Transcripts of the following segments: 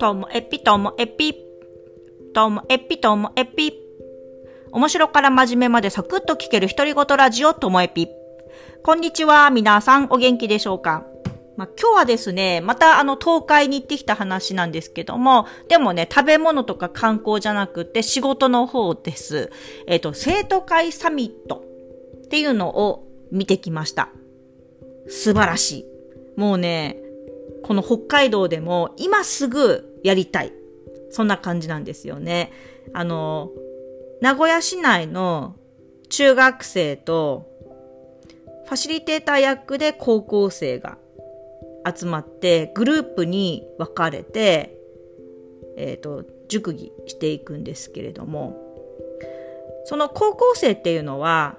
ともえぴともえぴ。ともえぴともえぴ。面白から真面目までサクッと聞ける独り言ラジオともえぴ。こんにちは、皆さんお元気でしょうかまあ、今日はですね、またあの東海に行ってきた話なんですけども、でもね、食べ物とか観光じゃなくて仕事の方です。えっ、ー、と、生徒会サミットっていうのを見てきました。素晴らしい。もうね、この北海道でも今すぐやりたい。そんな感じなんですよね。あの、名古屋市内の中学生とファシリテーター役で高校生が集まってグループに分かれて、えっ、ー、と、熟議していくんですけれども、その高校生っていうのは、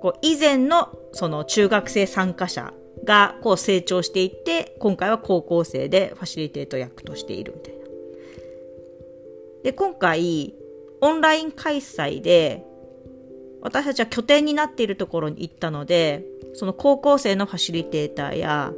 こう以前のその中学生参加者がこう成長していって、今回は高校生でファシリテート役としているみたいな。で、今回、オンライン開催で、私たちは拠点になっているところに行ったので、その高校生のファシリテーターや、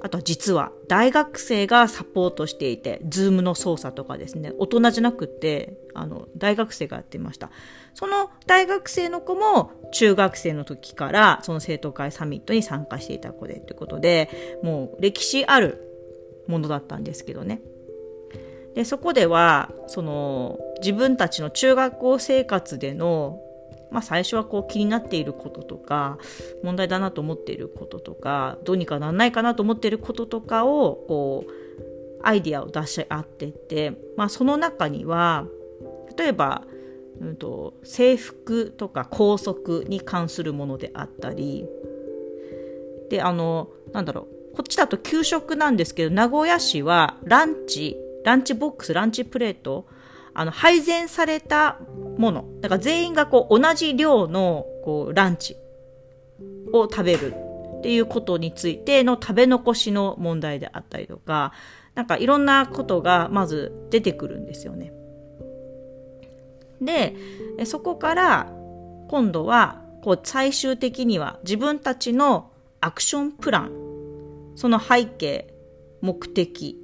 あとは実は大学生がサポートしていて、 Zoom の操作とかですね、大人じゃなくて、あの、大学生がやってました。その大学生の子も中学生の時からその生徒会サミットに参加していた子でってことで、もう歴史あるものだったんですけどね。で、そこでは、その、自分たちの中学校生活でのまあ最初はこう気になっていることとか、問題だなと思っていることとか、どうにかならないかなと思っていることとかを、こう、アイディアを出し合ってって、まあその中には、例えば、うんと、制服とか校則に関するものであったり、で、あの、なんだろう、こっちだと給食なんですけど、名古屋市はランチ、ランチボックス、ランチプレート、あの、配膳されたもの。だから全員がこう同じ量のこうランチを食べるっていうことについての食べ残しの問題であったりとか、なんかいろんなことがまず出てくるんですよね。で、そこから今度はこう最終的には自分たちのアクションプラン、その背景、目的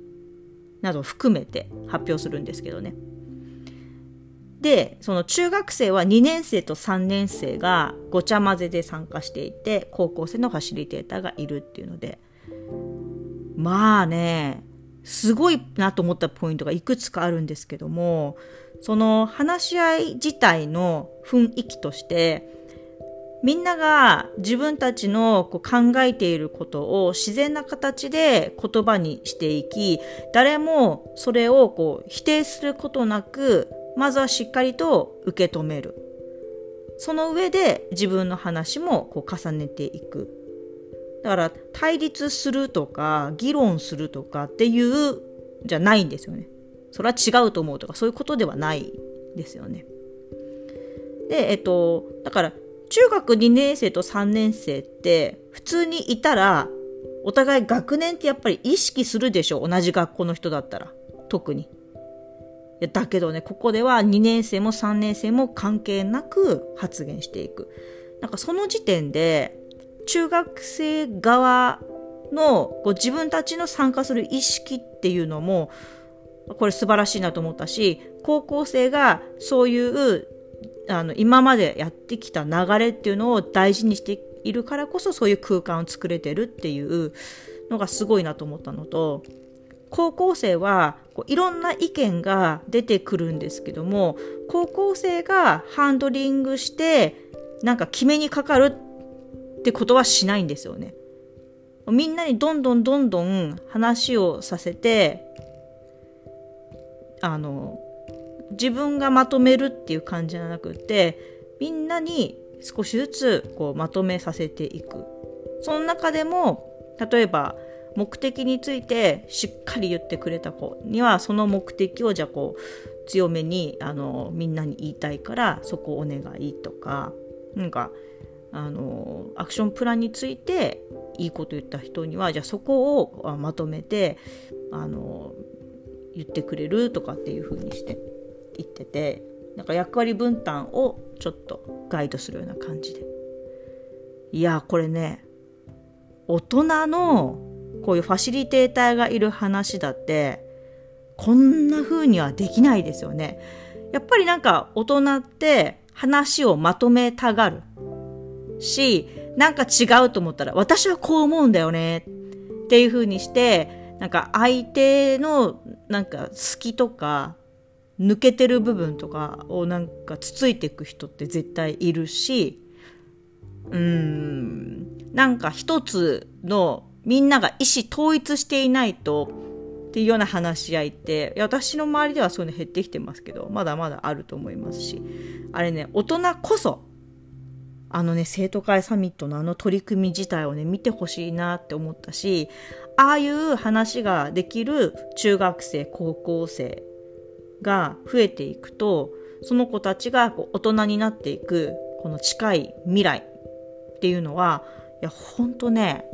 などを含めて発表するんですけどね。で、その中学生は2年生と3年生がごちゃ混ぜで参加していて、高校生のファシリテーターがいるっていうので、まあね、すごいなと思ったポイントがいくつかあるんですけども、その話し合い自体の雰囲気として、みんなが自分たちのこう考えていることを自然な形で言葉にしていき、誰もそれをこう否定することなくまずはしっかりと受け止める。その上で自分の話もこう重ねていく。だから対立するとか議論するとかっていうじゃないんですよね。それは違うと思うとかそういうことではないですよね。で、えっと、だから中学2年生と3年生って普通にいたらお互い学年ってやっぱり意識するでしょ同じ学校の人だったら。特に。だけどね、ここでは2年生も3年生も関係なく発言していく。なんかその時点で、中学生側のこう自分たちの参加する意識っていうのも、これ素晴らしいなと思ったし、高校生がそういうあの今までやってきた流れっていうのを大事にしているからこそそういう空間を作れてるっていうのがすごいなと思ったのと、高校生はこういろんな意見が出てくるんですけども高校生がハンドリングしてなんか決めにかかるってことはしないんですよね。みんなにどんどんどんどん話をさせてあの自分がまとめるっていう感じじゃなくてみんなに少しずつこうまとめさせていく。その中でも例えば目的についてしっかり言ってくれた子にはその目的をじゃあこう強めにあのみんなに言いたいからそこお願いとかなんかあのアクションプランについていいこと言った人にはじゃあそこをまとめてあの言ってくれるとかっていう風にして言っててなんか役割分担をちょっとガイドするような感じで。いやこれね大人のこういうファシリテーターがいる話だってこんな風にはできないですよね。やっぱりなんか大人って話をまとめたがるし、なんか違うと思ったら私はこう思うんだよねっていう風にして、なんか相手のなんか好きとか抜けてる部分とかをなんかつついていく人って絶対いるし、うーん、なんか一つのみんなが意思統一していないとっていうような話し合いって私の周りではそういうの減ってきてますけどまだまだあると思いますし。あれね大人こそあのね生徒会サミットのあの取り組み自体をね見てほしいなって思ったしああいう話ができる中学生高校生が増えていくとその子たちがこう大人になっていくこの近い未来っていうのはいやほんとね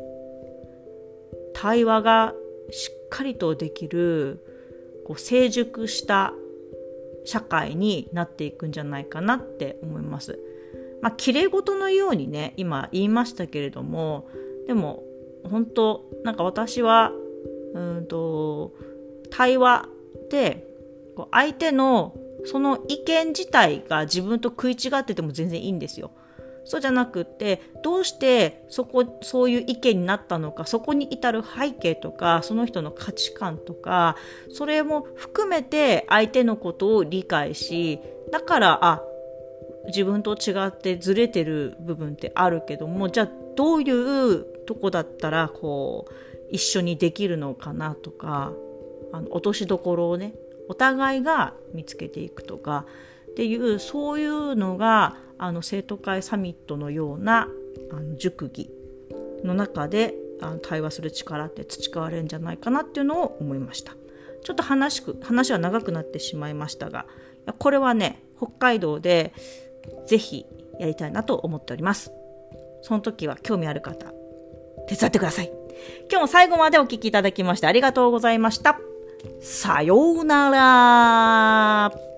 対話がしっかりとできるこう成熟した社会になっていくんじゃないかなって思います。まあ、綺麗事のようにね、今言いましたけれども、でも、本当なんか私は、うんと、対話で、こう相手のその意見自体が自分と食い違ってても全然いいんですよ。そうじゃなくってどうしてそこそういう意見になったのかそこに至る背景とかその人の価値観とかそれも含めて相手のことを理解しだからあ自分と違ってずれてる部分ってあるけどもじゃあどういうとこだったらこう一緒にできるのかなとかあの落としどころをねお互いが見つけていくとかっていうそういうのがあの生徒会サミットのようなあの熟議の中であの対話する力って培われるんじゃないかなっていうのを思いました。ちょっと話話は長くなってしまいましたがこれはね北海道でぜひやりたいなと思っております。その時は興味ある方手伝ってください。今日も最後までお聴きいただきましてありがとうございました。さようなら。